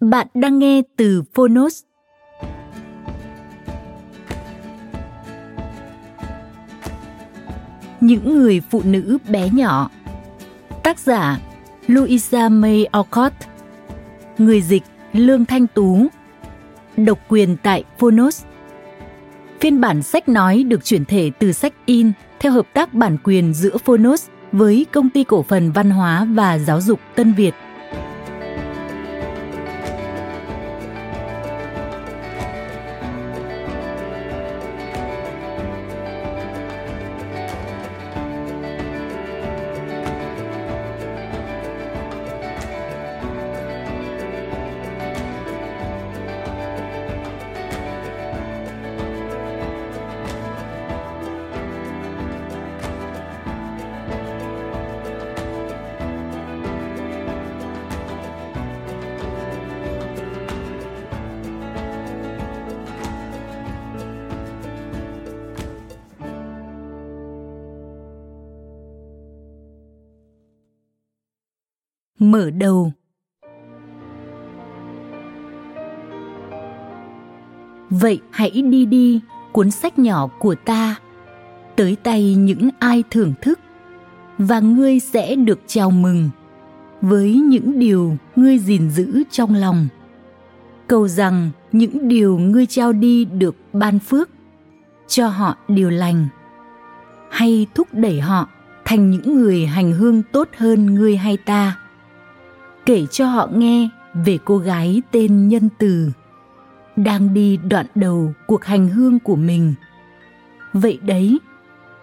Bạn đang nghe từ Phonos. Những người phụ nữ bé nhỏ. Tác giả, Louisa May Alcott. Người dịch, Lương Thanh Tú. Độc quyền tại Phonos. Phiên bản sách nói được chuyển thể từ sách in theo hợp tác bản quyền giữa Phonos với Công ty Cổ phần Văn hóa và Giáo dục Tân Việt. Mở đầu. Vậy hãy đi đi, cuốn sách nhỏ của ta. Tới tay những ai thưởng thức, và ngươi sẽ được chào mừng với những điều ngươi gìn giữ trong lòng. Cầu rằng những điều ngươi trao đi được ban phước cho họ điều lành, hay thúc đẩy họ thành những người hành hương tốt hơn ngươi hay ta kể cho họ nghe về cô gái tên Nhân Từ đang đi đoạn đầu cuộc hành hương của mình. Vậy đấy,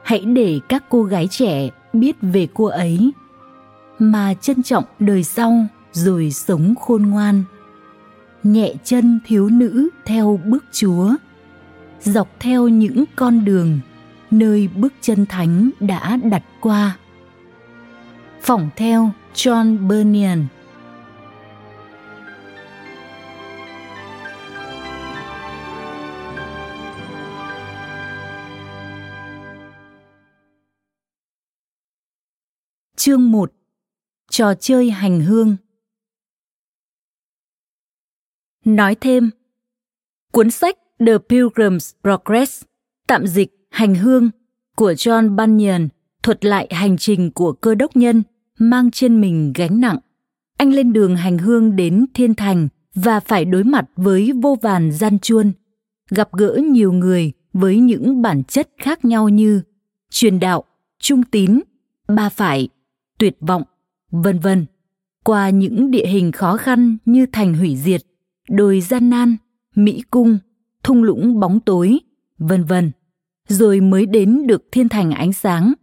hãy để các cô gái trẻ biết về cô ấy mà trân trọng đời sau rồi sống khôn ngoan. Nhẹ chân thiếu nữ theo bước Chúa, dọc theo những con đường nơi bước chân thánh đã đặt qua. Phỏng theo John Bunyan Chương 1 Trò chơi hành hương Nói thêm Cuốn sách The Pilgrim's Progress tạm dịch Hành hương của John Bunyan thuật lại hành trình của cơ đốc nhân mang trên mình gánh nặng. Anh lên đường hành hương đến thiên thành và phải đối mặt với vô vàn gian chuôn, gặp gỡ nhiều người với những bản chất khác nhau như truyền đạo, trung tín, ba phải, tuyệt vọng, vân vân, qua những địa hình khó khăn như thành hủy diệt, đồi gian nan, mỹ cung, thung lũng bóng tối, vân vân, rồi mới đến được thiên thành ánh sáng.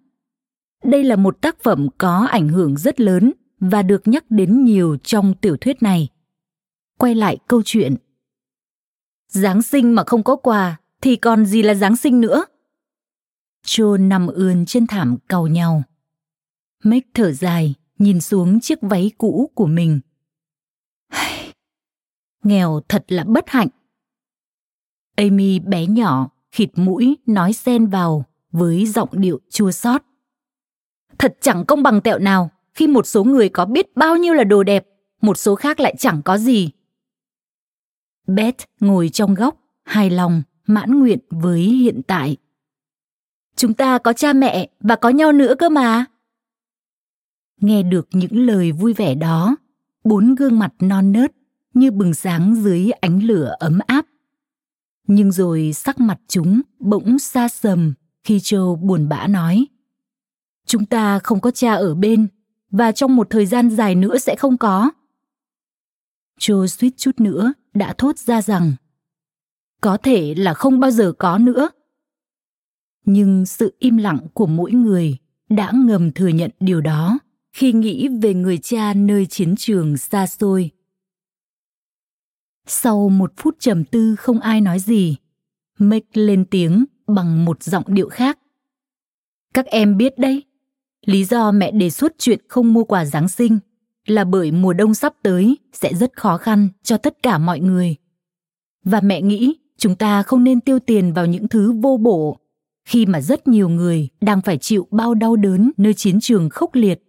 Đây là một tác phẩm có ảnh hưởng rất lớn và được nhắc đến nhiều trong tiểu thuyết này. Quay lại câu chuyện. Giáng sinh mà không có quà thì còn gì là Giáng sinh nữa? John nằm ườn trên thảm cầu nhau. Mick thở dài, nhìn xuống chiếc váy cũ của mình. Nghèo thật là bất hạnh. Amy bé nhỏ, khịt mũi nói xen vào với giọng điệu chua xót. Thật chẳng công bằng tẹo nào khi một số người có biết bao nhiêu là đồ đẹp, một số khác lại chẳng có gì. Beth ngồi trong góc, hài lòng, mãn nguyện với hiện tại. Chúng ta có cha mẹ và có nhau nữa cơ mà. Nghe được những lời vui vẻ đó, bốn gương mặt non nớt như bừng sáng dưới ánh lửa ấm áp. Nhưng rồi sắc mặt chúng bỗng xa sầm khi Joe buồn bã nói. Chúng ta không có cha ở bên và trong một thời gian dài nữa sẽ không có. Joe suýt chút nữa đã thốt ra rằng có thể là không bao giờ có nữa. Nhưng sự im lặng của mỗi người đã ngầm thừa nhận điều đó khi nghĩ về người cha nơi chiến trường xa xôi. Sau một phút trầm tư không ai nói gì, Mick lên tiếng bằng một giọng điệu khác. Các em biết đấy, lý do mẹ đề xuất chuyện không mua quà Giáng sinh là bởi mùa đông sắp tới sẽ rất khó khăn cho tất cả mọi người. Và mẹ nghĩ chúng ta không nên tiêu tiền vào những thứ vô bổ khi mà rất nhiều người đang phải chịu bao đau đớn nơi chiến trường khốc liệt.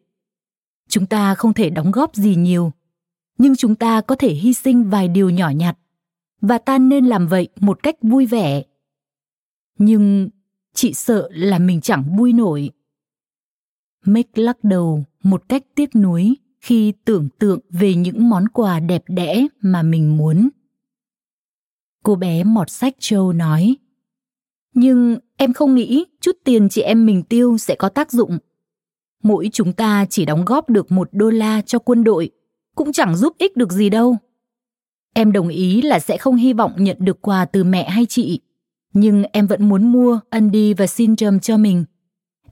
Chúng ta không thể đóng góp gì nhiều, nhưng chúng ta có thể hy sinh vài điều nhỏ nhặt và ta nên làm vậy một cách vui vẻ. Nhưng chị sợ là mình chẳng vui nổi. Mick lắc đầu một cách tiếc nuối khi tưởng tượng về những món quà đẹp đẽ mà mình muốn. Cô bé mọt sách Châu nói, nhưng em không nghĩ chút tiền chị em mình tiêu sẽ có tác dụng. Mỗi chúng ta chỉ đóng góp được một đô la cho quân đội, cũng chẳng giúp ích được gì đâu. Em đồng ý là sẽ không hy vọng nhận được quà từ mẹ hay chị, nhưng em vẫn muốn mua Andy và Syndrome cho mình.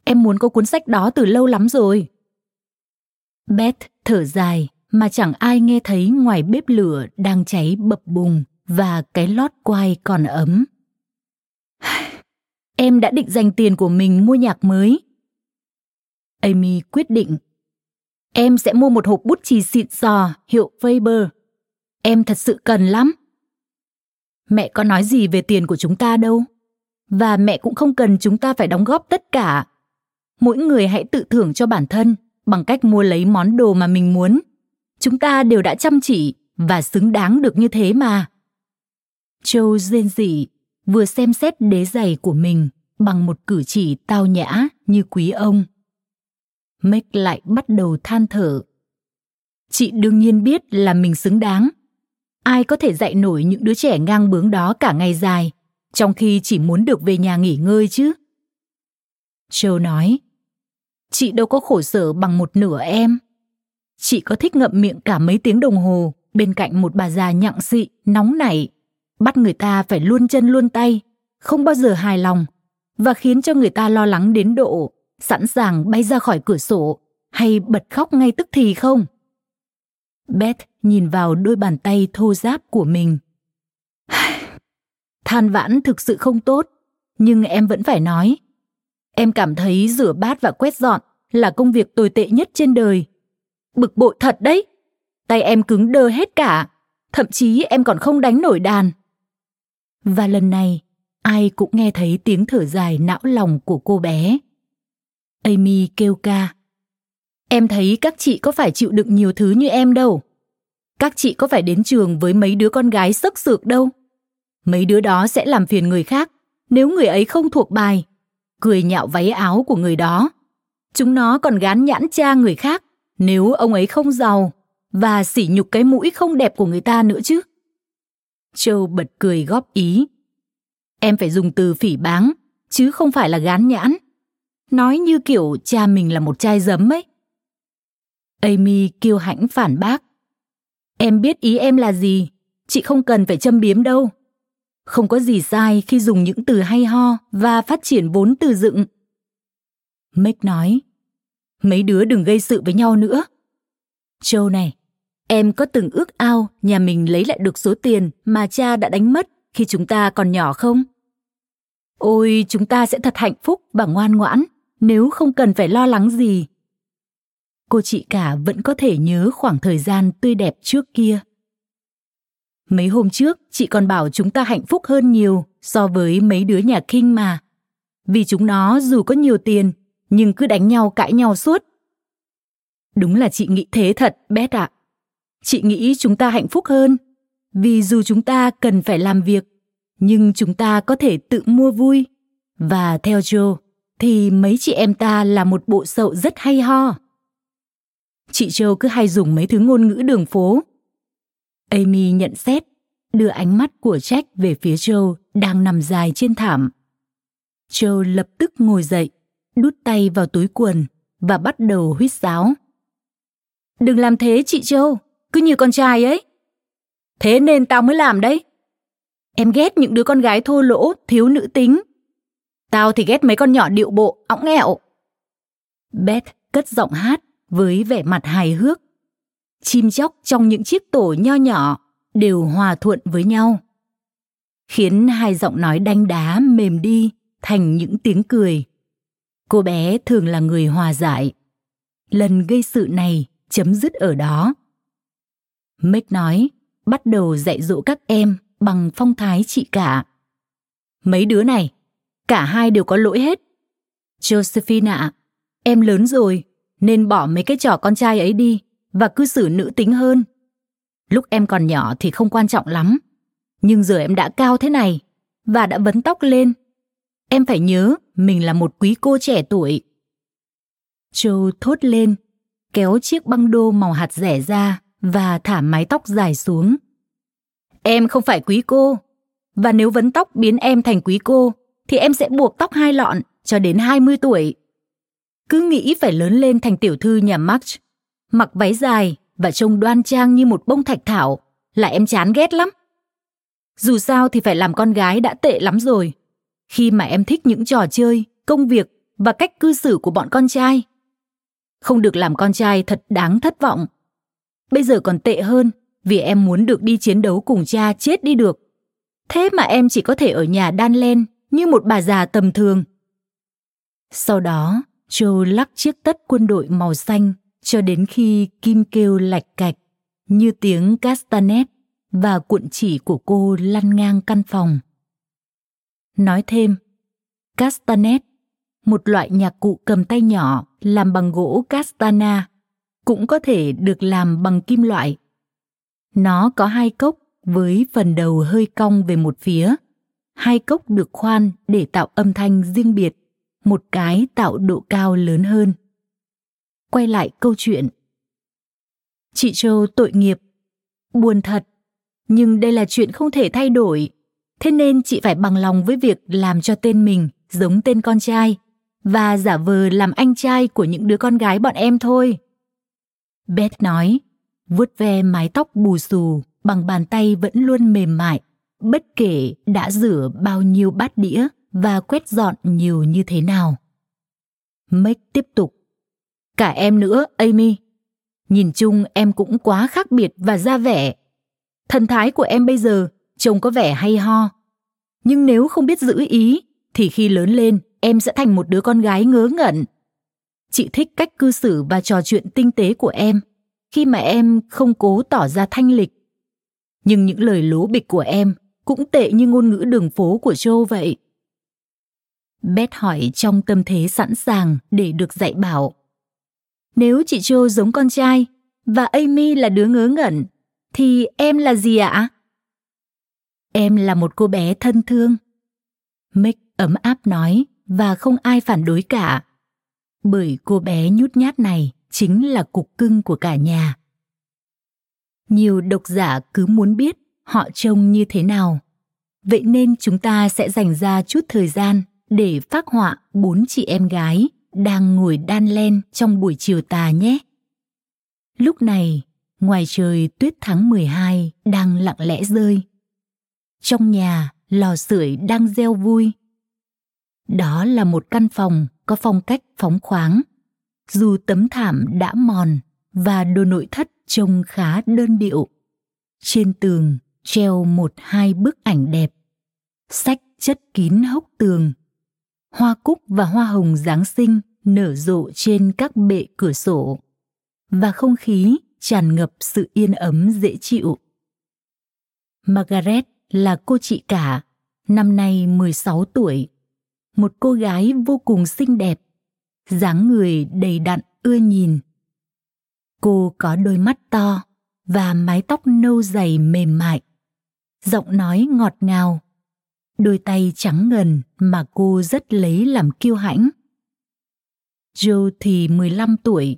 Em muốn có cuốn sách đó từ lâu lắm rồi. Beth thở dài mà chẳng ai nghe thấy ngoài bếp lửa đang cháy bập bùng và cái lót quai còn ấm. Em đã định dành tiền của mình mua nhạc mới. Amy quyết định. Em sẽ mua một hộp bút chì xịn sò hiệu Faber. Em thật sự cần lắm. Mẹ có nói gì về tiền của chúng ta đâu. Và mẹ cũng không cần chúng ta phải đóng góp tất cả. Mỗi người hãy tự thưởng cho bản thân bằng cách mua lấy món đồ mà mình muốn. Chúng ta đều đã chăm chỉ và xứng đáng được như thế mà. Joe rên rỉ, vừa xem xét đế giày của mình bằng một cử chỉ tao nhã như quý ông. Mick lại bắt đầu than thở. Chị đương nhiên biết là mình xứng đáng. Ai có thể dạy nổi những đứa trẻ ngang bướng đó cả ngày dài, trong khi chỉ muốn được về nhà nghỉ ngơi chứ? Châu nói, chị đâu có khổ sở bằng một nửa em. Chị có thích ngậm miệng cả mấy tiếng đồng hồ bên cạnh một bà già nhặng xị, nóng nảy, bắt người ta phải luôn chân luôn tay, không bao giờ hài lòng và khiến cho người ta lo lắng đến độ sẵn sàng bay ra khỏi cửa sổ hay bật khóc ngay tức thì không? Beth nhìn vào đôi bàn tay thô ráp của mình. Than vãn thực sự không tốt, nhưng em vẫn phải nói. Em cảm thấy rửa bát và quét dọn là công việc tồi tệ nhất trên đời. Bực bội thật đấy. Tay em cứng đơ hết cả, thậm chí em còn không đánh nổi đàn. Và lần này, ai cũng nghe thấy tiếng thở dài não lòng của cô bé. Amy kêu ca. Em thấy các chị có phải chịu đựng nhiều thứ như em đâu. Các chị có phải đến trường với mấy đứa con gái sức sược đâu. Mấy đứa đó sẽ làm phiền người khác nếu người ấy không thuộc bài, cười nhạo váy áo của người đó. Chúng nó còn gán nhãn cha người khác nếu ông ấy không giàu và sỉ nhục cái mũi không đẹp của người ta nữa chứ. Châu bật cười góp ý. Em phải dùng từ phỉ báng, chứ không phải là gán nhãn. Nói như kiểu cha mình là một chai giấm ấy. Amy kiêu hãnh phản bác. Em biết ý em là gì, chị không cần phải châm biếm đâu. Không có gì sai khi dùng những từ hay ho và phát triển vốn từ dựng. Mick nói, mấy đứa đừng gây sự với nhau nữa. Châu này, em có từng ước ao nhà mình lấy lại được số tiền mà cha đã đánh mất khi chúng ta còn nhỏ không? Ôi, chúng ta sẽ thật hạnh phúc và ngoan ngoãn nếu không cần phải lo lắng gì. Cô chị cả vẫn có thể nhớ khoảng thời gian tươi đẹp trước kia. Mấy hôm trước, chị còn bảo chúng ta hạnh phúc hơn nhiều so với mấy đứa nhà kinh mà. Vì chúng nó dù có nhiều tiền, nhưng cứ đánh nhau cãi nhau suốt. Đúng là chị nghĩ thế thật, Beth ạ. À. Chị nghĩ chúng ta hạnh phúc hơn, vì dù chúng ta cần phải làm việc, nhưng chúng ta có thể tự mua vui. Và theo Joe, thì mấy chị em ta là một bộ sậu rất hay ho. Chị Châu cứ hay dùng mấy thứ ngôn ngữ đường phố. Amy nhận xét, đưa ánh mắt của Jack về phía Châu đang nằm dài trên thảm. Châu lập tức ngồi dậy, đút tay vào túi quần và bắt đầu huýt sáo. Đừng làm thế chị Châu, cứ như con trai ấy. Thế nên tao mới làm đấy. Em ghét những đứa con gái thô lỗ, thiếu nữ tính. Tao thì ghét mấy con nhỏ điệu bộ, óng ẹo. Beth cất giọng hát với vẻ mặt hài hước. Chim chóc trong những chiếc tổ nho nhỏ đều hòa thuận với nhau. Khiến hai giọng nói đanh đá mềm đi thành những tiếng cười. Cô bé thường là người hòa giải. Lần gây sự này chấm dứt ở đó. Mick nói, bắt đầu dạy dỗ các em bằng phong thái chị cả. Mấy đứa này, cả hai đều có lỗi hết. Josephine ạ, em lớn rồi, nên bỏ mấy cái trò con trai ấy đi và cư xử nữ tính hơn. Lúc em còn nhỏ thì không quan trọng lắm, nhưng giờ em đã cao thế này và đã vấn tóc lên. Em phải nhớ mình là một quý cô trẻ tuổi. Joe thốt lên, kéo chiếc băng đô màu hạt rẻ ra và thả mái tóc dài xuống. Em không phải quý cô, và nếu vấn tóc biến em thành quý cô, thì em sẽ buộc tóc hai lọn cho đến 20 tuổi. Cứ nghĩ phải lớn lên thành tiểu thư nhà Max, mặc váy dài và trông đoan trang như một bông thạch thảo là em chán ghét lắm. Dù sao thì phải làm con gái đã tệ lắm rồi. Khi mà em thích những trò chơi, công việc và cách cư xử của bọn con trai. Không được làm con trai thật đáng thất vọng. Bây giờ còn tệ hơn vì em muốn được đi chiến đấu cùng cha chết đi được. Thế mà em chỉ có thể ở nhà đan len như một bà già tầm thường. Sau đó, châu lắc chiếc tất quân đội màu xanh cho đến khi kim kêu lạch cạch như tiếng castanet và cuộn chỉ của cô lăn ngang căn phòng. Nói thêm, castanet, một loại nhạc cụ cầm tay nhỏ làm bằng gỗ castana, cũng có thể được làm bằng kim loại. Nó có hai cốc với phần đầu hơi cong về một phía. Hai cốc được khoan để tạo âm thanh riêng biệt, một cái tạo độ cao lớn hơn. Quay lại câu chuyện. Chị Châu tội nghiệp. Buồn thật, nhưng đây là chuyện không thể thay đổi. Thế nên chị phải bằng lòng với việc làm cho tên mình giống tên con trai và giả vờ làm anh trai của những đứa con gái bọn em thôi. Beth nói, vuốt ve mái tóc bù xù bằng bàn tay vẫn luôn mềm mại, bất kể đã rửa bao nhiêu bát đĩa và quét dọn nhiều như thế nào. Make tiếp tục. Cả em nữa, Amy. Nhìn chung em cũng quá khác biệt và ra vẻ. Thần thái của em bây giờ trông có vẻ hay ho. Nhưng nếu không biết giữ ý, thì khi lớn lên em sẽ thành một đứa con gái ngớ ngẩn. Chị thích cách cư xử và trò chuyện tinh tế của em khi mà em không cố tỏ ra thanh lịch. Nhưng những lời lố bịch của em cũng tệ như ngôn ngữ đường phố của Joe vậy. Beth hỏi trong tâm thế sẵn sàng để được dạy bảo. Nếu chị Joe giống con trai và Amy là đứa ngớ ngẩn, thì em là gì ạ? Em là một cô bé thân thương. Mick ấm áp nói và không ai phản đối cả. Bởi cô bé nhút nhát này chính là cục cưng của cả nhà nhiều độc giả cứ muốn biết họ trông như thế nào vậy nên chúng ta sẽ dành ra chút thời gian để phác họa bốn chị em gái đang ngồi đan len trong buổi chiều tà nhé. Lúc này, ngoài trời tuyết tháng 12 đang lặng lẽ rơi. Trong nhà, lò sưởi đang reo vui. Đó là một căn phòng có phong cách phóng khoáng, dù tấm thảm đã mòn và đồ nội thất trông khá đơn điệu. Trên tường treo một hai bức ảnh đẹp. Sách chất kín hốc tường. Hoa cúc và hoa hồng Giáng sinh nở rộ trên các bệ cửa sổ. Và không khí tràn ngập sự yên ấm dễ chịu. Margaret là cô chị cả, năm nay 16 tuổi. Một cô gái vô cùng xinh đẹp, dáng người đầy đặn ưa nhìn. Cô có đôi mắt to và mái tóc nâu dày mềm mại. Giọng nói ngọt ngào, đôi tay trắng ngần mà cô rất lấy làm kiêu hãnh. Joe thì 15 tuổi,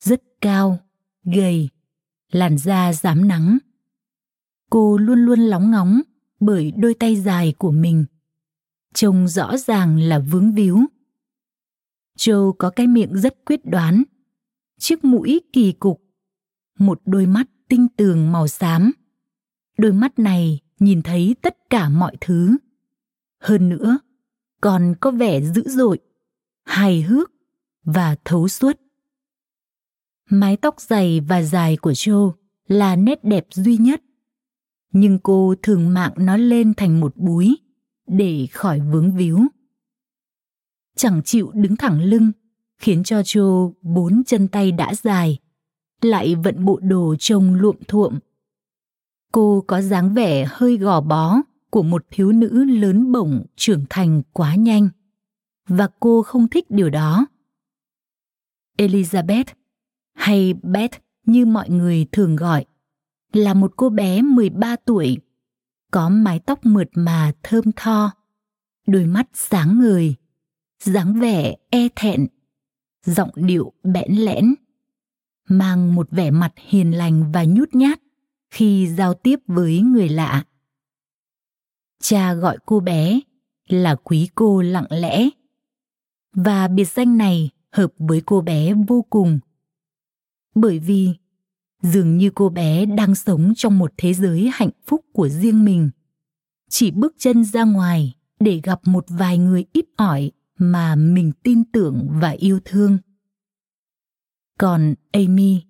rất cao, gầy, làn da dám nắng. Cô luôn luôn lóng ngóng bởi đôi tay dài của mình. Trông rõ ràng là vướng víu. Joe có cái miệng rất quyết đoán, chiếc mũi kỳ cục, một đôi mắt tinh tường màu xám. Đôi mắt này nhìn thấy tất cả mọi thứ. Hơn nữa, còn có vẻ dữ dội, hài hước và thấu suốt. Mái tóc dày và dài của Joe là nét đẹp duy nhất. Nhưng cô thường mạng nó lên thành một búi để khỏi vướng víu. Chẳng chịu đứng thẳng lưng, khiến cho Joe bốn chân tay đã dài, lại vận bộ đồ trông luộm thuộm. Cô có dáng vẻ hơi gò bó của một thiếu nữ lớn bổng trưởng thành quá nhanh, và cô không thích điều đó. Elizabeth, hay Beth như mọi người thường gọi, là một cô bé 13 tuổi, có mái tóc mượt mà thơm tho, đôi mắt sáng ngời, dáng vẻ e thẹn, giọng điệu bẽn lẽn, mang một vẻ mặt hiền lành và nhút nhát khi giao tiếp với người lạ. Cha gọi cô bé là quý cô lặng lẽ, và biệt danh này hợp với cô bé vô cùng. Bởi vì dường như cô bé đang sống trong một thế giới hạnh phúc của riêng mình. Chỉ bước chân ra ngoài để gặp một vài người ít ỏi mà mình tin tưởng và yêu thương. Còn amy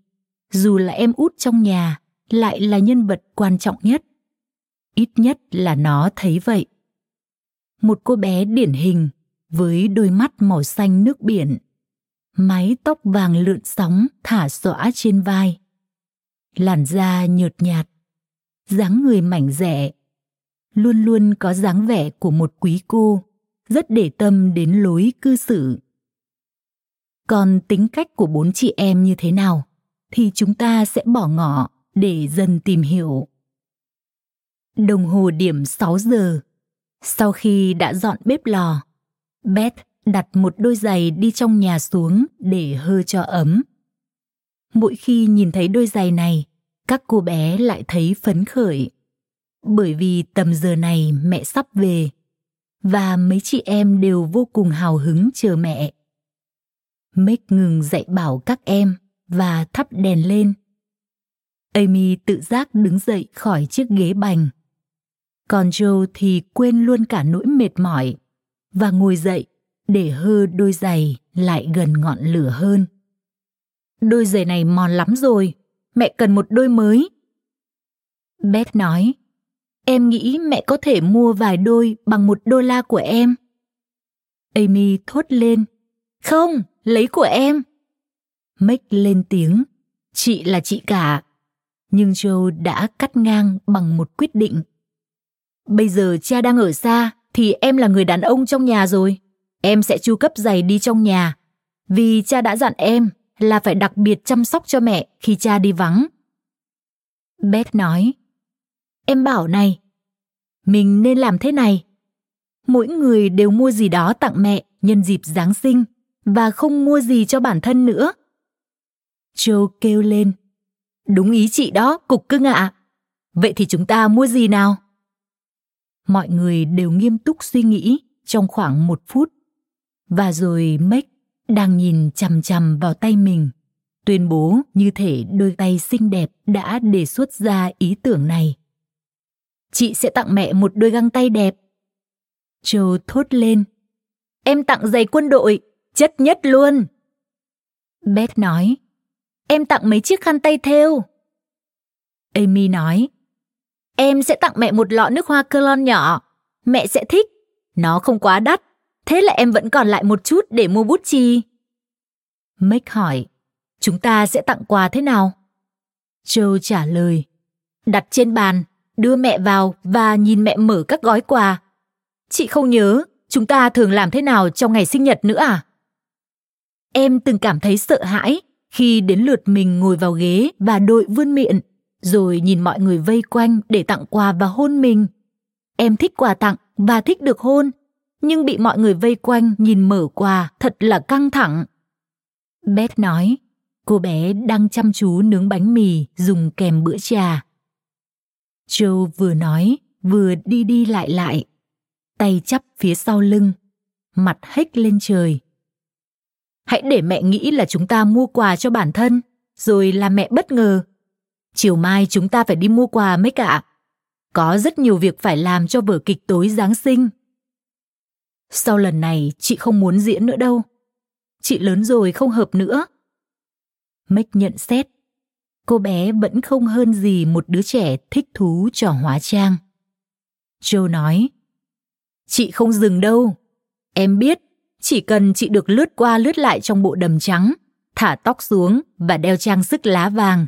dù là em út trong nhà lại là nhân vật quan trọng nhất. Ít nhất là nó thấy vậy. Một cô bé điển hình với đôi mắt màu xanh nước biển, mái tóc vàng lượn sóng thả xõa trên vai, làn da nhợt nhạt, dáng người mảnh rẻ luôn luôn có dáng vẻ của một quý cô, rất để tâm đến lối cư xử. Còn tính cách của bốn chị em như thế nào thì chúng ta sẽ bỏ ngỏ để dần tìm hiểu đồng hồ điểm 6 giờ sau khi đã dọn bếp lò beth đặt một đôi giày đi trong nhà xuống để hơ cho ấm. Mỗi khi nhìn thấy đôi giày này, các cô bé lại thấy phấn khởi. Bởi vì tầm giờ này mẹ sắp về và mấy chị em đều vô cùng hào hứng chờ mẹ. Mick ngừng dạy bảo các em và thắp đèn lên. Amy tự giác đứng dậy khỏi chiếc ghế bành. Còn Joe thì quên luôn cả nỗi mệt mỏi và ngồi dậy để hơ đôi giày lại gần ngọn lửa hơn. Đôi giày này mòn lắm rồi, mẹ cần một đôi mới. Beth nói, em nghĩ mẹ có thể mua vài đôi bằng một đô la của em. Amy thốt lên, không, lấy của em. Mick lên tiếng, chị là chị cả. Nhưng Joe đã cắt ngang bằng một quyết định. Bây giờ cha đang ở xa, thì em là người đàn ông trong nhà rồi. Em sẽ chu cấp giày đi trong nhà. Vì cha đã dặn em là phải đặc biệt chăm sóc cho mẹ khi cha đi vắng. Beth nói, em bảo này, mình nên làm thế này. Mỗi người đều mua gì đó tặng mẹ nhân dịp giáng sinh và không mua gì cho bản thân nữa. Joe kêu lên đúng ý chị đó cục cưng ạ à. vậy thì chúng ta mua gì nào mọi người đều nghiêm túc suy nghĩ trong khoảng một phút và rồi Mac đang nhìn chằm chằm vào tay mình, tuyên bố như thể đôi tay xinh đẹp đã đề xuất ra ý tưởng này. Chị sẽ tặng mẹ một đôi găng tay đẹp. châu thốt lên. Em tặng giày quân đội, chất nhất luôn. Beth nói. Em tặng mấy chiếc khăn tay thêu. Amy nói. Em sẽ tặng mẹ một lọ nước hoa cologne nhỏ. Mẹ sẽ thích. Nó không quá đắt thế là em vẫn còn lại một chút để mua bút chì. Mick hỏi, chúng ta sẽ tặng quà thế nào? Joe trả lời, đặt trên bàn, đưa mẹ vào và nhìn mẹ mở các gói quà. Chị không nhớ chúng ta thường làm thế nào trong ngày sinh nhật nữa à? Em từng cảm thấy sợ hãi khi đến lượt mình ngồi vào ghế và đội vươn miệng, rồi nhìn mọi người vây quanh để tặng quà và hôn mình. Em thích quà tặng và thích được hôn, nhưng bị mọi người vây quanh nhìn mở quà thật là căng thẳng. Beth nói, cô bé đang chăm chú nướng bánh mì dùng kèm bữa trà. Joe vừa nói, vừa đi đi lại lại, tay chắp phía sau lưng, mặt hếch lên trời. Hãy để mẹ nghĩ là chúng ta mua quà cho bản thân, rồi làm mẹ bất ngờ. Chiều mai chúng ta phải đi mua quà mấy cả. Có rất nhiều việc phải làm cho vở kịch tối Giáng sinh. Sau lần này chị không muốn diễn nữa đâu. Chị lớn rồi không hợp nữa. Mick nhận xét. Cô bé vẫn không hơn gì một đứa trẻ thích thú trò hóa trang. Joe nói. Chị không dừng đâu. Em biết, chỉ cần chị được lướt qua lướt lại trong bộ đầm trắng, thả tóc xuống và đeo trang sức lá vàng.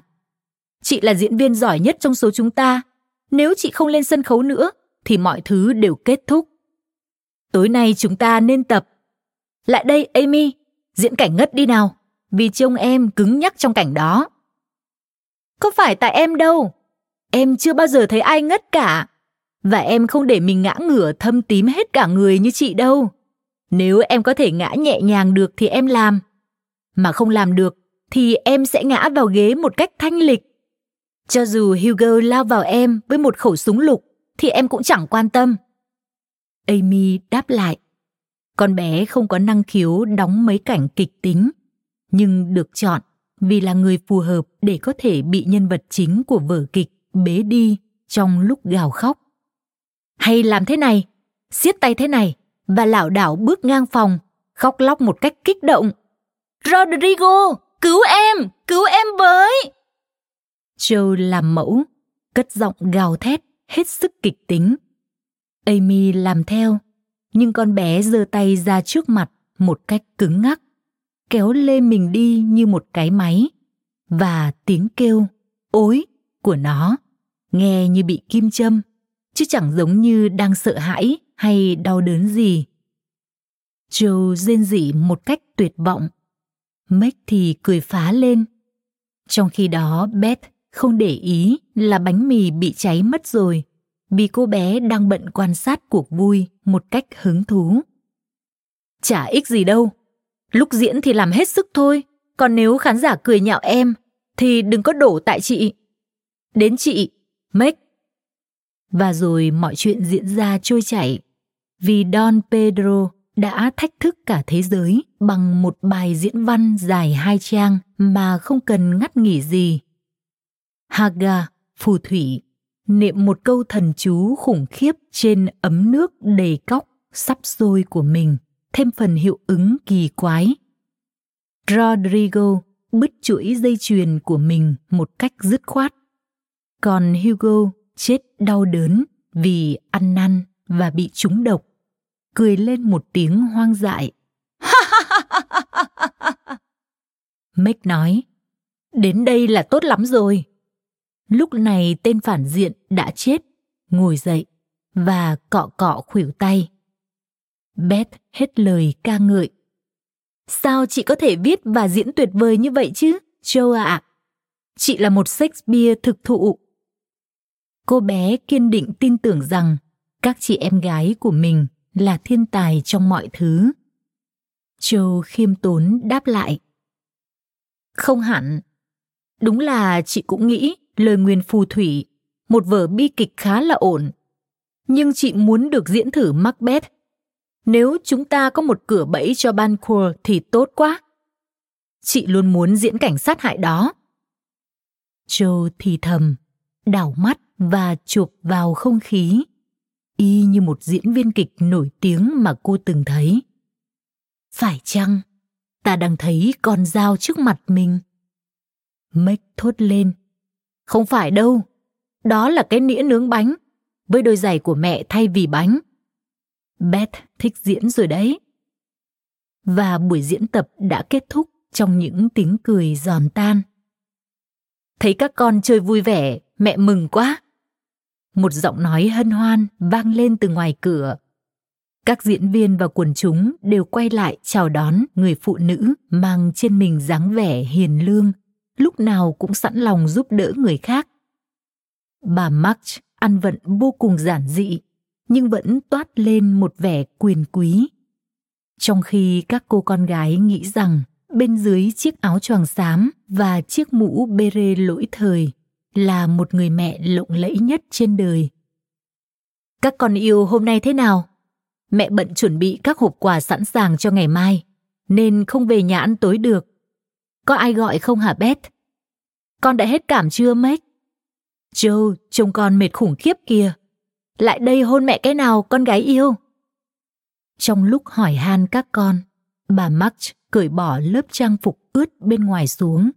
Chị là diễn viên giỏi nhất trong số chúng ta. Nếu chị không lên sân khấu nữa, thì mọi thứ đều kết thúc. Tối nay chúng ta nên tập. Lại đây, Amy, diễn cảnh ngất đi nào, vì trông em cứng nhắc trong cảnh đó. Không phải tại em đâu, em chưa bao giờ thấy ai ngất cả. Và em không để mình ngã ngửa thâm tím hết cả người như chị đâu. Nếu em có thể ngã nhẹ nhàng được thì em làm. Mà không làm được thì em sẽ ngã vào ghế một cách thanh lịch. Cho dù Hugo lao vào em với một khẩu súng lục thì em cũng chẳng quan tâm. Amy đáp lại. Con bé không có năng khiếu đóng mấy cảnh kịch tính, nhưng được chọn vì là người phù hợp để có thể bị nhân vật chính của vở kịch bế đi trong lúc gào khóc. Hay làm thế này, siết tay thế này và lảo đảo bước ngang phòng, khóc lóc một cách kích động. Rodrigo, cứu em, cứu em với! Joe làm mẫu, cất giọng gào thét, hết sức kịch tính. Amy làm theo, nhưng con bé giơ tay ra trước mặt một cách cứng ngắc, kéo lê mình đi như một cái máy, và tiếng kêu ối của nó nghe như bị kim châm, chứ chẳng giống như đang sợ hãi hay đau đớn gì. Joe rên rỉ một cách tuyệt vọng. Meg thì cười phá lên. Trong khi đó Beth không để ý là bánh mì bị cháy mất rồi vì cô bé đang bận quan sát cuộc vui một cách hứng thú. Chả ích gì đâu. Lúc diễn thì làm hết sức thôi, còn nếu khán giả cười nhạo em thì đừng có đổ tại chị. Đến chị, Meg. Và rồi mọi chuyện diễn ra trôi chảy vì Don Pedro đã thách thức cả thế giới bằng một bài diễn văn dài hai trang mà không cần ngắt nghỉ gì. Haga, phù thủy, niệm một câu thần chú khủng khiếp trên ấm nước đầy cóc sắp sôi của mình, thêm phần hiệu ứng kỳ quái. Rodrigo bứt chuỗi dây chuyền của mình một cách dứt khoát. Còn Hugo chết đau đớn vì ăn năn và bị trúng độc cười lên một tiếng hoang dại. Mick nói, đến đây là tốt lắm rồi. Lúc này tên phản diện đã chết, ngồi dậy và cọ cọ khuỷu tay. Beth hết lời ca ngợi. Sao chị có thể viết và diễn tuyệt vời như vậy chứ, Joe ạ? À? Chị là một Shakespeare thực thụ. Cô bé kiên định tin tưởng rằng các chị em gái của mình là thiên tài trong mọi thứ. Châu khiêm tốn đáp lại. Không hẳn. Đúng là chị cũng nghĩ lời nguyền phù thủy, một vở bi kịch khá là ổn. Nhưng chị muốn được diễn thử macbeth. Nếu chúng ta có một cửa bẫy cho banquo thì tốt quá. Chị luôn muốn diễn cảnh sát hại đó. Châu thì thầm, đảo mắt và chụp vào không khí y như một diễn viên kịch nổi tiếng mà cô từng thấy. Phải chăng ta đang thấy con dao trước mặt mình? Mếch thốt lên. Không phải đâu. Đó là cái nĩa nướng bánh. Với đôi giày của mẹ thay vì bánh. Beth thích diễn rồi đấy. Và buổi diễn tập đã kết thúc trong những tiếng cười giòn tan. Thấy các con chơi vui vẻ, mẹ mừng quá một giọng nói hân hoan vang lên từ ngoài cửa. Các diễn viên và quần chúng đều quay lại chào đón người phụ nữ mang trên mình dáng vẻ hiền lương, lúc nào cũng sẵn lòng giúp đỡ người khác. Bà march ăn vận vô cùng giản dị, nhưng vẫn toát lên một vẻ quyền quý. Trong khi các cô con gái nghĩ rằng bên dưới chiếc áo choàng xám và chiếc mũ bê rê lỗi thời là một người mẹ lộng lẫy nhất trên đời các con yêu hôm nay thế nào mẹ bận chuẩn bị các hộp quà sẵn sàng cho ngày mai nên không về nhà ăn tối được có ai gọi không hả beth con đã hết cảm chưa Meg? Joe, trông con mệt khủng khiếp kìa. Lại đây hôn mẹ cái nào, con gái yêu? Trong lúc hỏi han các con, bà March cởi bỏ lớp trang phục ướt bên ngoài xuống,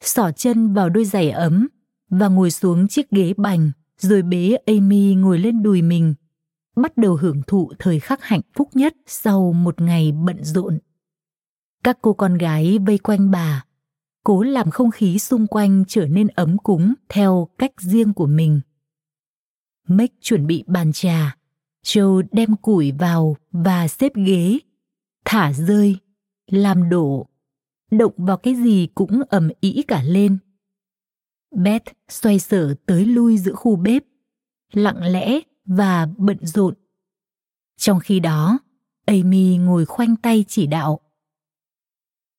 xỏ chân vào đôi giày ấm và ngồi xuống chiếc ghế bành rồi bế Amy ngồi lên đùi mình, bắt đầu hưởng thụ thời khắc hạnh phúc nhất sau một ngày bận rộn. Các cô con gái vây quanh bà, cố làm không khí xung quanh trở nên ấm cúng theo cách riêng của mình. Mick chuẩn bị bàn trà, Joe đem củi vào và xếp ghế, thả rơi, làm đổ, động vào cái gì cũng ầm ĩ cả lên. Beth xoay sở tới lui giữa khu bếp, lặng lẽ và bận rộn. Trong khi đó, Amy ngồi khoanh tay chỉ đạo.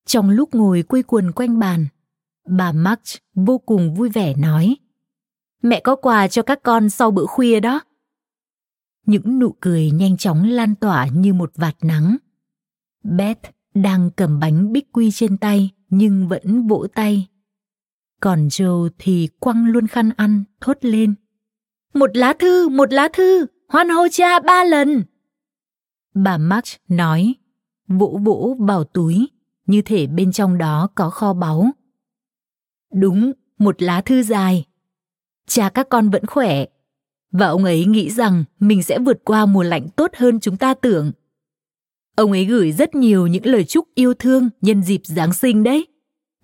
Trong lúc ngồi quây quần quanh bàn, bà March vô cùng vui vẻ nói Mẹ có quà cho các con sau bữa khuya đó. Những nụ cười nhanh chóng lan tỏa như một vạt nắng. Beth đang cầm bánh bích quy trên tay nhưng vẫn vỗ tay. Còn Joe thì quăng luôn khăn ăn, thốt lên. Một lá thư, một lá thư, hoan hô cha ba lần. Bà March nói, vỗ vỗ vào túi như thể bên trong đó có kho báu. Đúng, một lá thư dài. Cha các con vẫn khỏe, và ông ấy nghĩ rằng mình sẽ vượt qua mùa lạnh tốt hơn chúng ta tưởng. Ông ấy gửi rất nhiều những lời chúc yêu thương nhân dịp Giáng sinh đấy,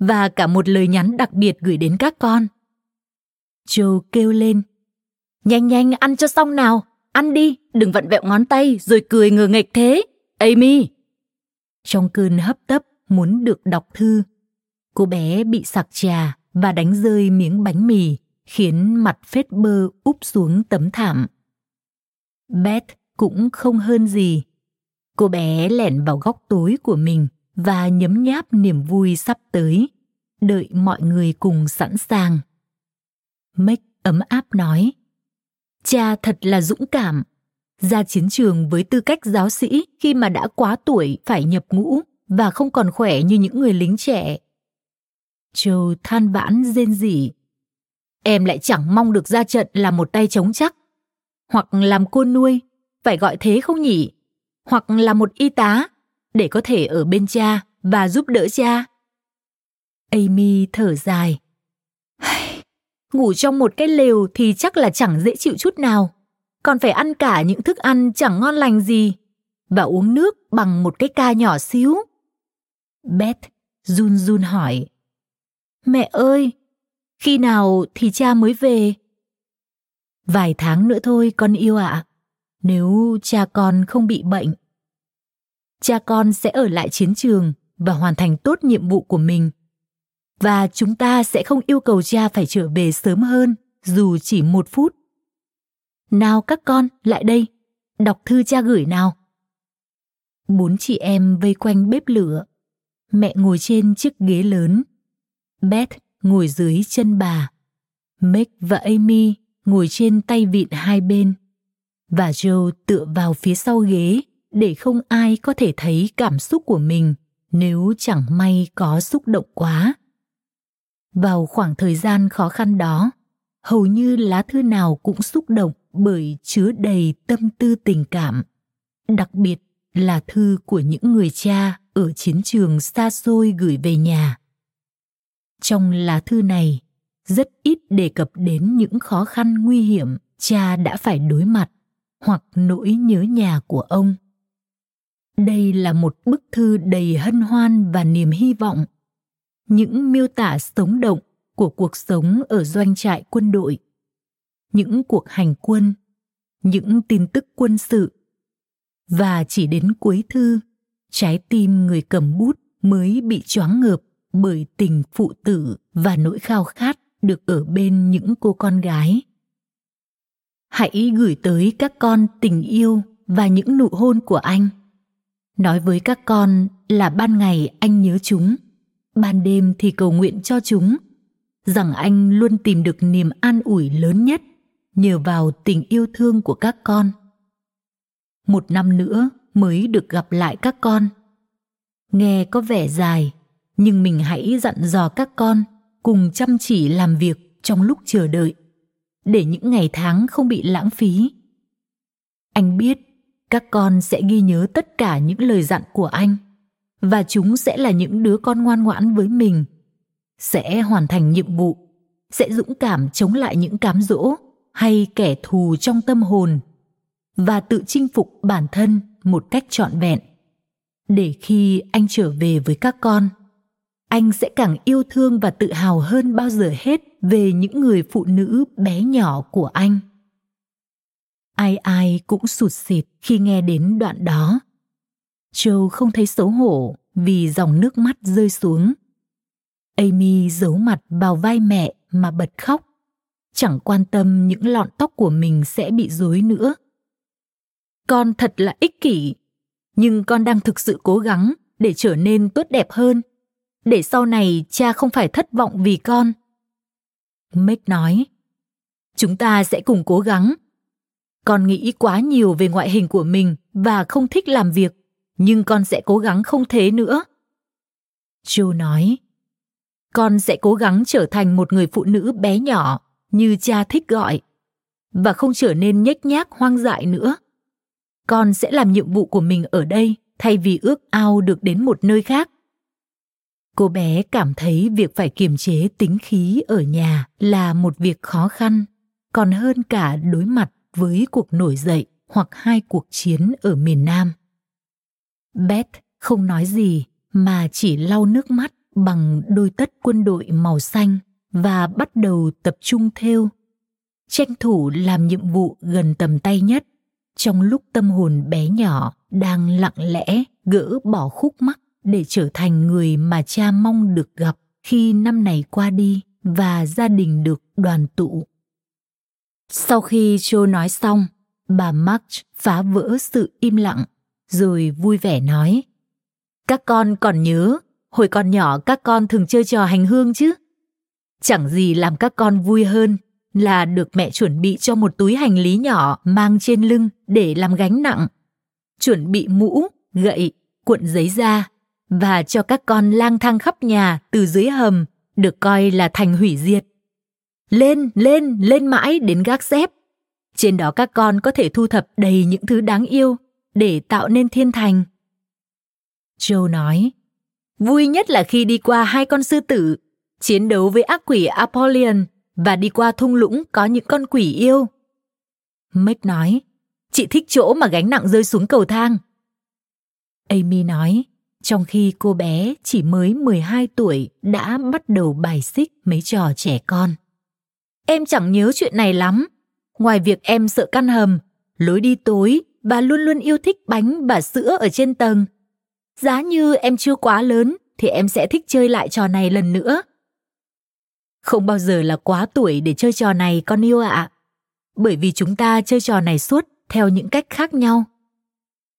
và cả một lời nhắn đặc biệt gửi đến các con. Joe kêu lên, nhanh nhanh ăn cho xong nào, ăn đi, đừng vặn vẹo ngón tay rồi cười ngờ nghịch thế, Amy. Trong cơn hấp tấp, muốn được đọc thư. Cô bé bị sặc trà và đánh rơi miếng bánh mì, khiến mặt phết bơ úp xuống tấm thảm. Beth cũng không hơn gì. Cô bé lẻn vào góc tối của mình và nhấm nháp niềm vui sắp tới, đợi mọi người cùng sẵn sàng. Mick ấm áp nói, cha thật là dũng cảm, ra chiến trường với tư cách giáo sĩ khi mà đã quá tuổi phải nhập ngũ và không còn khỏe như những người lính trẻ. Joe than vãn rên rỉ. Em lại chẳng mong được ra trận là một tay chống chắc. Hoặc làm cô nuôi, phải gọi thế không nhỉ? Hoặc là một y tá, để có thể ở bên cha và giúp đỡ cha. Amy thở dài. Ngủ trong một cái lều thì chắc là chẳng dễ chịu chút nào. Còn phải ăn cả những thức ăn chẳng ngon lành gì. Và uống nước bằng một cái ca nhỏ xíu. Beth run run hỏi. Mẹ ơi, khi nào thì cha mới về? Vài tháng nữa thôi con yêu ạ, à, nếu cha con không bị bệnh. Cha con sẽ ở lại chiến trường và hoàn thành tốt nhiệm vụ của mình. Và chúng ta sẽ không yêu cầu cha phải trở về sớm hơn, dù chỉ một phút. Nào các con, lại đây, đọc thư cha gửi nào. Bốn chị em vây quanh bếp lửa Mẹ ngồi trên chiếc ghế lớn. Beth ngồi dưới chân bà. Meg và Amy ngồi trên tay vịn hai bên. Và Joe tựa vào phía sau ghế để không ai có thể thấy cảm xúc của mình nếu chẳng may có xúc động quá. Vào khoảng thời gian khó khăn đó, hầu như lá thư nào cũng xúc động bởi chứa đầy tâm tư tình cảm, đặc biệt là thư của những người cha ở chiến trường xa xôi gửi về nhà. Trong lá thư này, rất ít đề cập đến những khó khăn nguy hiểm cha đã phải đối mặt hoặc nỗi nhớ nhà của ông. Đây là một bức thư đầy hân hoan và niềm hy vọng. Những miêu tả sống động của cuộc sống ở doanh trại quân đội, những cuộc hành quân, những tin tức quân sự. Và chỉ đến cuối thư trái tim người cầm bút mới bị choáng ngợp bởi tình phụ tử và nỗi khao khát được ở bên những cô con gái hãy gửi tới các con tình yêu và những nụ hôn của anh nói với các con là ban ngày anh nhớ chúng, ban đêm thì cầu nguyện cho chúng. Rằng anh luôn tìm được niềm an ủi lớn nhất nhờ vào tình yêu thương của các con. Một năm nữa mới được gặp lại các con. Nghe có vẻ dài, nhưng mình hãy dặn dò các con cùng chăm chỉ làm việc trong lúc chờ đợi, để những ngày tháng không bị lãng phí. Anh biết các con sẽ ghi nhớ tất cả những lời dặn của anh, và chúng sẽ là những đứa con ngoan ngoãn với mình, sẽ hoàn thành nhiệm vụ, sẽ dũng cảm chống lại những cám dỗ hay kẻ thù trong tâm hồn, và tự chinh phục bản thân một cách trọn vẹn. Để khi anh trở về với các con, anh sẽ càng yêu thương và tự hào hơn bao giờ hết về những người phụ nữ bé nhỏ của anh ai ai cũng sụt sịt khi nghe đến đoạn đó. Châu không thấy xấu hổ vì dòng nước mắt rơi xuống. Amy giấu mặt vào vai mẹ mà bật khóc. Chẳng quan tâm những lọn tóc của mình sẽ bị rối nữa. Con thật là ích kỷ, nhưng con đang thực sự cố gắng để trở nên tốt đẹp hơn, để sau này cha không phải thất vọng vì con. Mick nói, chúng ta sẽ cùng cố gắng con nghĩ quá nhiều về ngoại hình của mình và không thích làm việc, nhưng con sẽ cố gắng không thế nữa. Joe nói, con sẽ cố gắng trở thành một người phụ nữ bé nhỏ như cha thích gọi và không trở nên nhếch nhác hoang dại nữa. Con sẽ làm nhiệm vụ của mình ở đây thay vì ước ao được đến một nơi khác. Cô bé cảm thấy việc phải kiềm chế tính khí ở nhà là một việc khó khăn, còn hơn cả đối mặt với cuộc nổi dậy hoặc hai cuộc chiến ở miền nam beth không nói gì mà chỉ lau nước mắt bằng đôi tất quân đội màu xanh và bắt đầu tập trung thêu tranh thủ làm nhiệm vụ gần tầm tay nhất trong lúc tâm hồn bé nhỏ đang lặng lẽ gỡ bỏ khúc mắc để trở thành người mà cha mong được gặp khi năm này qua đi và gia đình được đoàn tụ. Sau khi Joe nói xong, bà March phá vỡ sự im lặng, rồi vui vẻ nói. Các con còn nhớ, hồi còn nhỏ các con thường chơi trò hành hương chứ? Chẳng gì làm các con vui hơn là được mẹ chuẩn bị cho một túi hành lý nhỏ mang trên lưng để làm gánh nặng. Chuẩn bị mũ, gậy, cuộn giấy da và cho các con lang thang khắp nhà từ dưới hầm được coi là thành hủy diệt. Lên, lên, lên mãi đến gác xếp. Trên đó các con có thể thu thập đầy những thứ đáng yêu để tạo nên thiên thành. Joe nói, vui nhất là khi đi qua hai con sư tử, chiến đấu với ác quỷ Apollyon và đi qua thung lũng có những con quỷ yêu. Mick nói, chị thích chỗ mà gánh nặng rơi xuống cầu thang. Amy nói, trong khi cô bé chỉ mới 12 tuổi đã bắt đầu bài xích mấy trò trẻ con. Em chẳng nhớ chuyện này lắm, ngoài việc em sợ căn hầm, lối đi tối và luôn luôn yêu thích bánh và sữa ở trên tầng. Giá như em chưa quá lớn thì em sẽ thích chơi lại trò này lần nữa. Không bao giờ là quá tuổi để chơi trò này con yêu ạ. À. Bởi vì chúng ta chơi trò này suốt theo những cách khác nhau.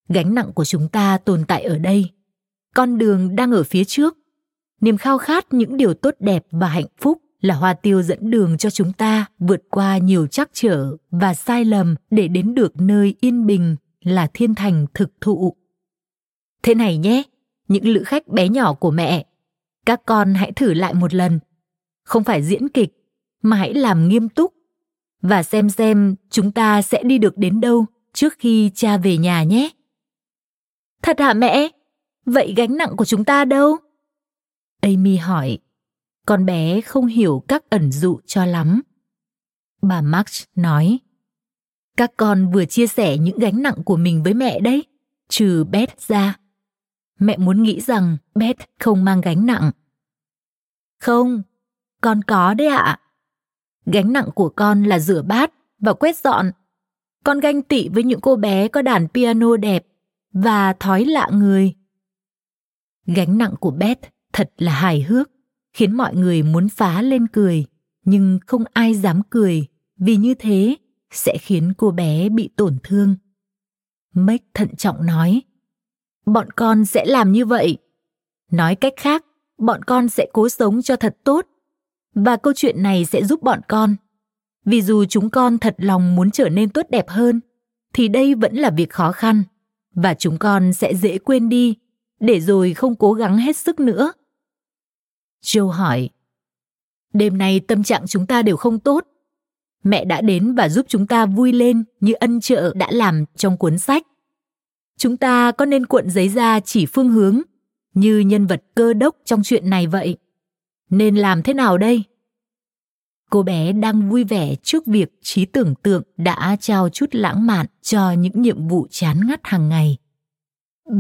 Gánh nặng của chúng ta tồn tại ở đây con đường đang ở phía trước niềm khao khát những điều tốt đẹp và hạnh phúc là hoa tiêu dẫn đường cho chúng ta vượt qua nhiều trắc trở và sai lầm để đến được nơi yên bình là thiên thành thực thụ. Thế này nhé, những lữ khách bé nhỏ của mẹ, các con hãy thử lại một lần. Không phải diễn kịch, mà hãy làm nghiêm túc. Và xem xem chúng ta sẽ đi được đến đâu trước khi cha về nhà nhé. Thật hả mẹ? Vậy gánh nặng của chúng ta đâu? Amy hỏi. Con bé không hiểu các ẩn dụ cho lắm. Bà Max nói. Các con vừa chia sẻ những gánh nặng của mình với mẹ đấy, trừ Beth ra. Mẹ muốn nghĩ rằng Beth không mang gánh nặng. Không, con có đấy ạ. À. Gánh nặng của con là rửa bát và quét dọn. Con ganh tị với những cô bé có đàn piano đẹp và thói lạ người. Gánh nặng của Beth thật là hài hước, khiến mọi người muốn phá lên cười, nhưng không ai dám cười, vì như thế sẽ khiến cô bé bị tổn thương. Meg thận trọng nói, bọn con sẽ làm như vậy. Nói cách khác, bọn con sẽ cố sống cho thật tốt. Và câu chuyện này sẽ giúp bọn con. Vì dù chúng con thật lòng muốn trở nên tốt đẹp hơn, thì đây vẫn là việc khó khăn và chúng con sẽ dễ quên đi để rồi không cố gắng hết sức nữa. Joe hỏi, đêm nay tâm trạng chúng ta đều không tốt. Mẹ đã đến và giúp chúng ta vui lên như ân trợ đã làm trong cuốn sách. Chúng ta có nên cuộn giấy ra chỉ phương hướng như nhân vật cơ đốc trong chuyện này vậy? Nên làm thế nào đây? Cô bé đang vui vẻ trước việc trí tưởng tượng đã trao chút lãng mạn cho những nhiệm vụ chán ngắt hàng ngày.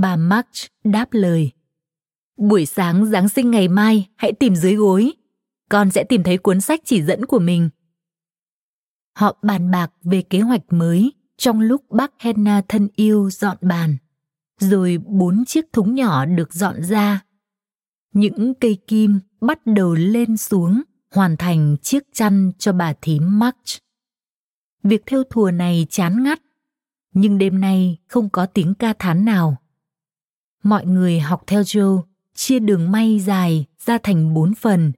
Bà March đáp lời. Buổi sáng Giáng sinh ngày mai hãy tìm dưới gối. Con sẽ tìm thấy cuốn sách chỉ dẫn của mình. Họ bàn bạc về kế hoạch mới trong lúc bác Henna thân yêu dọn bàn. Rồi bốn chiếc thúng nhỏ được dọn ra. Những cây kim bắt đầu lên xuống hoàn thành chiếc chăn cho bà thím March. Việc theo thùa này chán ngắt, nhưng đêm nay không có tiếng ca thán nào. Mọi người học theo Joe, chia đường may dài ra thành bốn phần,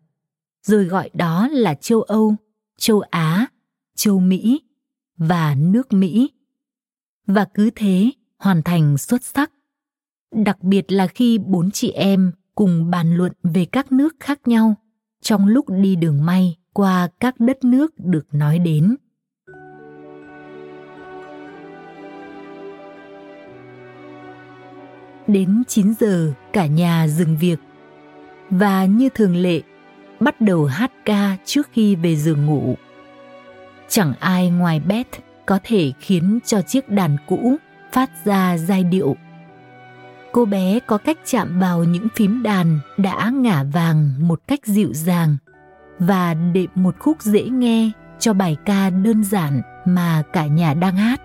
rồi gọi đó là châu Âu, châu Á, châu Mỹ và nước Mỹ. Và cứ thế hoàn thành xuất sắc. Đặc biệt là khi bốn chị em cùng bàn luận về các nước khác nhau trong lúc đi đường may qua các đất nước được nói đến. Đến 9 giờ, cả nhà dừng việc và như thường lệ, bắt đầu hát ca trước khi về giường ngủ. Chẳng ai ngoài Beth có thể khiến cho chiếc đàn cũ phát ra giai điệu cô bé có cách chạm vào những phím đàn đã ngả vàng một cách dịu dàng và đệm một khúc dễ nghe cho bài ca đơn giản mà cả nhà đang hát.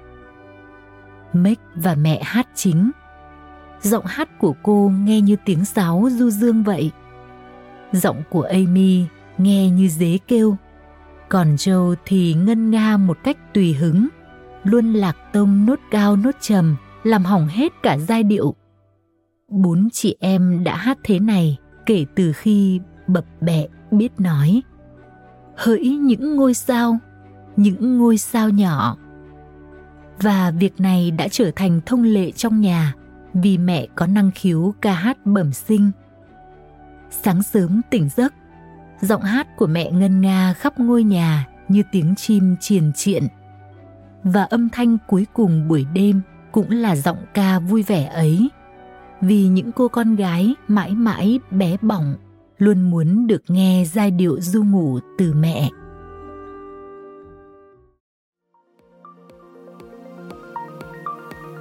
Mick và mẹ hát chính. Giọng hát của cô nghe như tiếng sáo du dương vậy. Giọng của Amy nghe như dế kêu. Còn Joe thì ngân nga một cách tùy hứng, luôn lạc tông nốt cao nốt trầm, làm hỏng hết cả giai điệu. Bốn chị em đã hát thế này kể từ khi bập bẹ biết nói. Hỡi những ngôi sao những ngôi sao nhỏ. Và việc này đã trở thành thông lệ trong nhà vì mẹ có năng khiếu ca hát bẩm sinh. Sáng sớm tỉnh giấc, giọng hát của mẹ ngân nga khắp ngôi nhà như tiếng chim triền triện. Và âm thanh cuối cùng buổi đêm cũng là giọng ca vui vẻ ấy, vì những cô con gái mãi mãi bé bỏng luôn muốn được nghe giai điệu du ngủ từ mẹ.